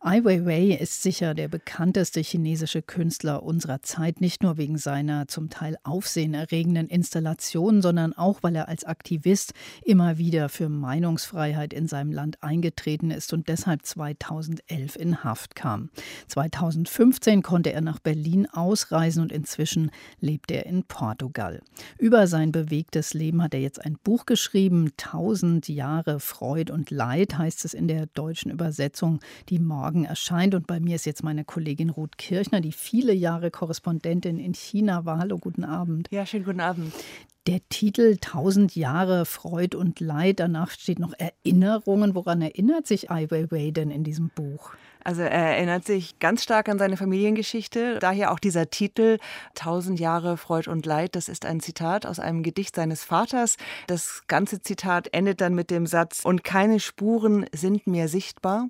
Ai Weiwei ist sicher der bekannteste chinesische Künstler unserer Zeit, nicht nur wegen seiner zum Teil aufsehenerregenden Installationen, sondern auch, weil er als Aktivist immer wieder für Meinungsfreiheit in seinem Land eingetreten ist und deshalb 2011 in Haft kam. 2015 konnte er nach Berlin ausreisen und inzwischen lebt er in Portugal. Über sein bewegtes Leben hat er jetzt ein Buch geschrieben, Tausend Jahre Freud und Leid heißt es in der deutschen Übersetzung, die morgen morgen erscheint. Und bei mir ist jetzt meine Kollegin Ruth Kirchner, die viele Jahre Korrespondentin in China war. Hallo, guten Abend. Ja, schönen guten Abend. Der Titel Tausend Jahre Freud und Leid, danach steht noch Erinnerungen. Woran erinnert sich Ai Weiwei denn in diesem Buch? Also er erinnert sich ganz stark an seine Familiengeschichte. Daher auch dieser Titel Tausend Jahre Freud und Leid. Das ist ein Zitat aus einem Gedicht seines Vaters. Das ganze Zitat endet dann mit dem Satz, und keine Spuren sind mehr sichtbar.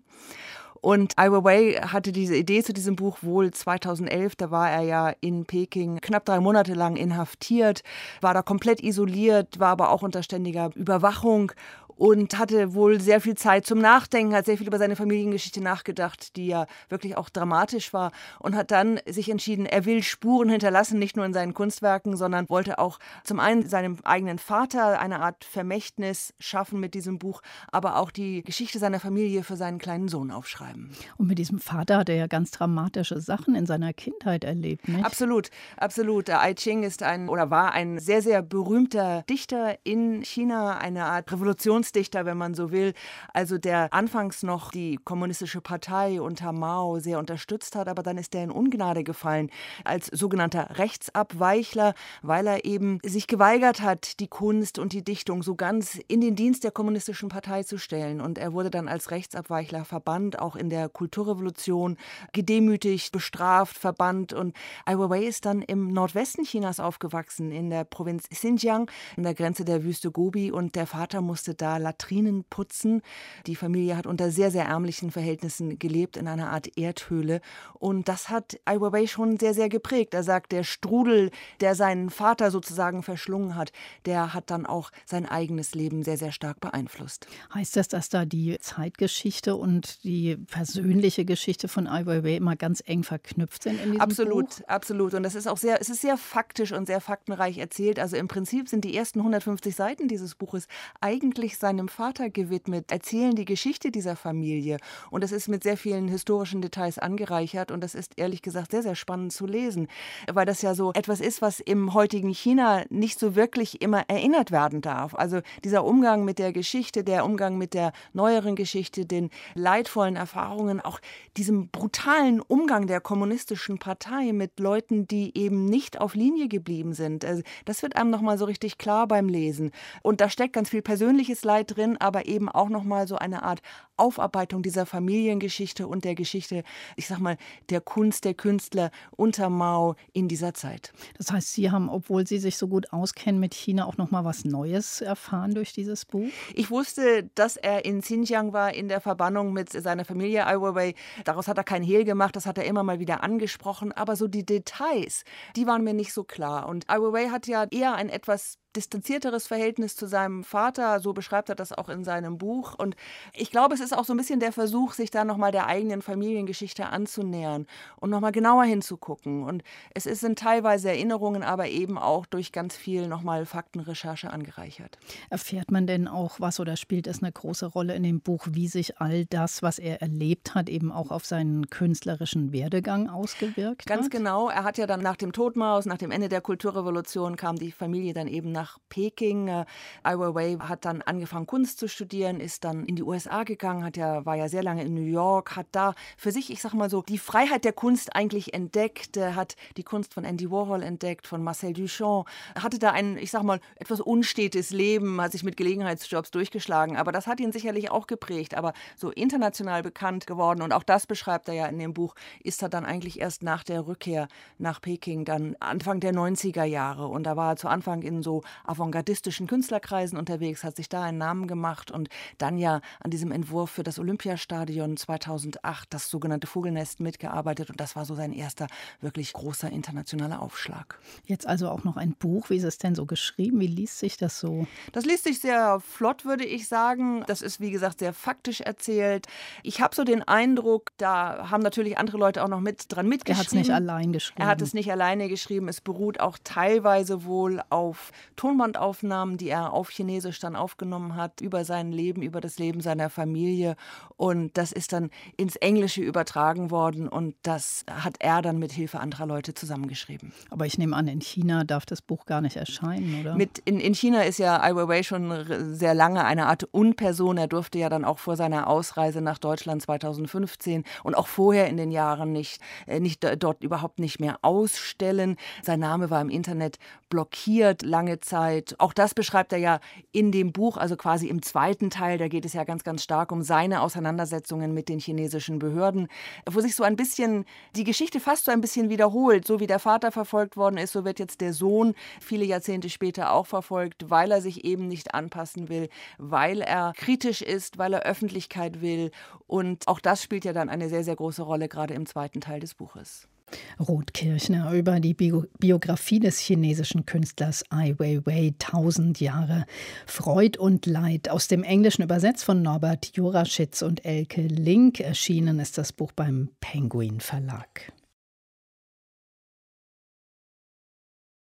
Und Ai Weiwei hatte diese Idee zu diesem Buch wohl 2011. Da war er ja in Peking knapp drei Monate lang inhaftiert, war da komplett isoliert, war aber auch unter ständiger Überwachung und hatte wohl sehr viel Zeit zum Nachdenken, hat sehr viel über seine Familiengeschichte nachgedacht, die ja wirklich auch dramatisch war und hat dann sich entschieden, er will Spuren hinterlassen, nicht nur in seinen Kunstwerken, sondern wollte auch zum einen seinem eigenen Vater eine Art Vermächtnis schaffen mit diesem Buch, aber auch die Geschichte seiner Familie für seinen kleinen Sohn aufschreiben. Und mit diesem Vater hat er ja ganz dramatische Sachen in seiner Kindheit erlebt, nicht? Absolut, absolut. Der Ai Ching ist ein oder war ein sehr, sehr berühmter Dichter in China, eine Art Revolutions Volksdichter, wenn man so will, also der anfangs noch die kommunistische Partei unter Mao sehr unterstützt hat, aber dann ist er in Ungnade gefallen als sogenannter Rechtsabweichler, weil er eben sich geweigert hat, die Kunst und die Dichtung so ganz in den Dienst der kommunistischen Partei zu stellen. Und er wurde dann als Rechtsabweichler verbannt, auch in der Kulturrevolution, gedemütigt, bestraft, verbannt. Und Ai Weiwei ist dann im Nordwesten Chinas aufgewachsen, in der Provinz Xinjiang, an der Grenze der Wüste Gobi. Und der Vater musste da Latrinen putzen. Die Familie hat unter sehr, sehr ärmlichen Verhältnissen gelebt, in einer Art Erdhöhle. Und das hat Ai Weiwei schon sehr, sehr geprägt. Er sagt, der Strudel, der seinen Vater sozusagen verschlungen hat, der hat dann auch sein eigenes Leben sehr, sehr stark beeinflusst. Heißt das, dass da die Zeitgeschichte und die persönliche Geschichte von Ai Weiwei immer ganz eng verknüpft sind in diesem absolut, Buch? Absolut, Und das ist auch sehr, es ist sehr faktisch und sehr faktenreich erzählt. Also im Prinzip sind die ersten 150 Seiten dieses Buches eigentlich seinem Vater gewidmet, erzählen die Geschichte dieser Familie. Und es ist mit sehr vielen historischen Details angereichert. Und das ist ehrlich gesagt sehr, sehr spannend zu lesen, weil das ja so etwas ist, was im heutigen China nicht so wirklich immer erinnert werden darf. Also dieser Umgang mit der Geschichte, der Umgang mit der neueren Geschichte, den leidvollen Erfahrungen, auch diesem brutalen Umgang der kommunistischen Partei mit Leuten, die eben nicht auf Linie geblieben sind. Also das wird einem nochmal so richtig klar beim Lesen. Und da steckt ganz viel persönliches Leid Kindheit drin, aber eben auch nochmal so eine Art Aufarbeitung dieser Familiengeschichte und der Geschichte, ich sag mal, der Kunst der Künstler unter Mao in dieser Zeit. Das heißt, Sie haben, obwohl Sie sich so gut auskennen mit China, auch nochmal was Neues erfahren durch dieses Buch? Ich wusste, dass er in Xinjiang war, in der Verbannung mit seiner Familie Ai Weiwei. Daraus hat er kein Hehl gemacht, das hat er immer mal wieder angesprochen. Aber so die Details, die waren mir nicht so klar. Und Ai Weiwei hat ja eher ein etwas distanzierteres Verhältnis zu seinem Vater, so beschreibt er das auch in seinem Buch. Und ich glaube, es ist auch so ein bisschen der Versuch, sich da nochmal der eigenen Familiengeschichte anzunähern und nochmal genauer hinzugucken. Und es sind teilweise Erinnerungen, aber eben auch durch ganz viel nochmal Faktenrecherche angereichert. Erfährt man denn auch was oder spielt es eine große Rolle in dem Buch, wie sich all das, was er erlebt hat, eben auch auf seinen künstlerischen Werdegang ausgewirkt Ganz hat? genau. Er hat ja dann nach dem Todmaus, nach dem Ende der Kulturrevolution, kam die Familie dann eben nach nach Peking. Äh, Ai Weiwei hat dann angefangen, Kunst zu studieren, ist dann in die USA gegangen, hat ja, war ja sehr lange in New York, hat da für sich, ich sag mal so, die Freiheit der Kunst eigentlich entdeckt, hat die Kunst von Andy Warhol entdeckt, von Marcel Duchamp, hatte da ein, ich sag mal, etwas unstetes Leben, hat sich mit Gelegenheitsjobs durchgeschlagen, aber das hat ihn sicherlich auch geprägt, aber so international bekannt geworden. Und auch das beschreibt er ja in dem Buch, ist er dann eigentlich erst nach der Rückkehr nach Peking, dann Anfang der 90er Jahre. Und da war er zu Anfang in so avantgardistischen Künstlerkreisen unterwegs, hat sich da einen Namen gemacht und dann ja an diesem Entwurf Entwurf für das Olympiastadion 2008, das sogenannte Vogelnest, mitgearbeitet und das war so sein erster wirklich großer internationaler Aufschlag. Jetzt also auch noch ein Buch. Wie ist es denn so geschrieben? Wie liest sich das so? Das liest sich sehr flott, würde ich sagen. Das ist, wie gesagt, sehr faktisch erzählt. Ich habe so den Eindruck, da haben natürlich andere Leute auch noch mit dran mitgeschrieben. Er hat es nicht allein geschrieben. Er hat es nicht alleine geschrieben. Es beruht auch teilweise wohl auf Tonbandaufnahmen, die er auf Chinesisch dann aufgenommen hat, über sein Leben, über das Leben seiner Familie. Und das ist dann ins Englische übertragen worden und das hat er dann mit Hilfe anderer Leute zusammengeschrieben. Aber ich nehme an, in China darf das Buch gar nicht erscheinen, oder? Mit in, in China ist ja Ai Weiwei schon sehr lange eine Art Unperson. Er durfte ja dann auch vor seiner Ausreise nach Deutschland 2015 und auch vorher in den Jahren nicht, äh, nicht dort überhaupt nicht mehr ausstellen. Sein Name war im Internet blockiert lange Zeit. Auch das beschreibt er ja in dem Buch, also quasi im zweiten Teil. Da geht es ja ganz, ganz stark um seine Auseinandersetzungen mit den chinesischen Behörden, wo sich so ein bisschen die Geschichte fast so ein bisschen wiederholt. So wie der Vater verfolgt worden ist, so wird jetzt der Sohn viele Jahrzehnte später auch verfolgt, weil er sich eben nicht anpassen will, weil er kritisch ist, weil er Öffentlichkeit will. Und auch das spielt ja dann eine sehr, sehr große Rolle, gerade im zweiten Teil des Buches. Ruth Kirchner über die Bio Biografie des chinesischen Künstlers Ai Weiwei, 1000 Jahre Freud und Leid. Aus dem Englischen übersetzt von Norbert Juraschitz und Elke Link. Erschienen ist das Buch beim Penguin Verlag.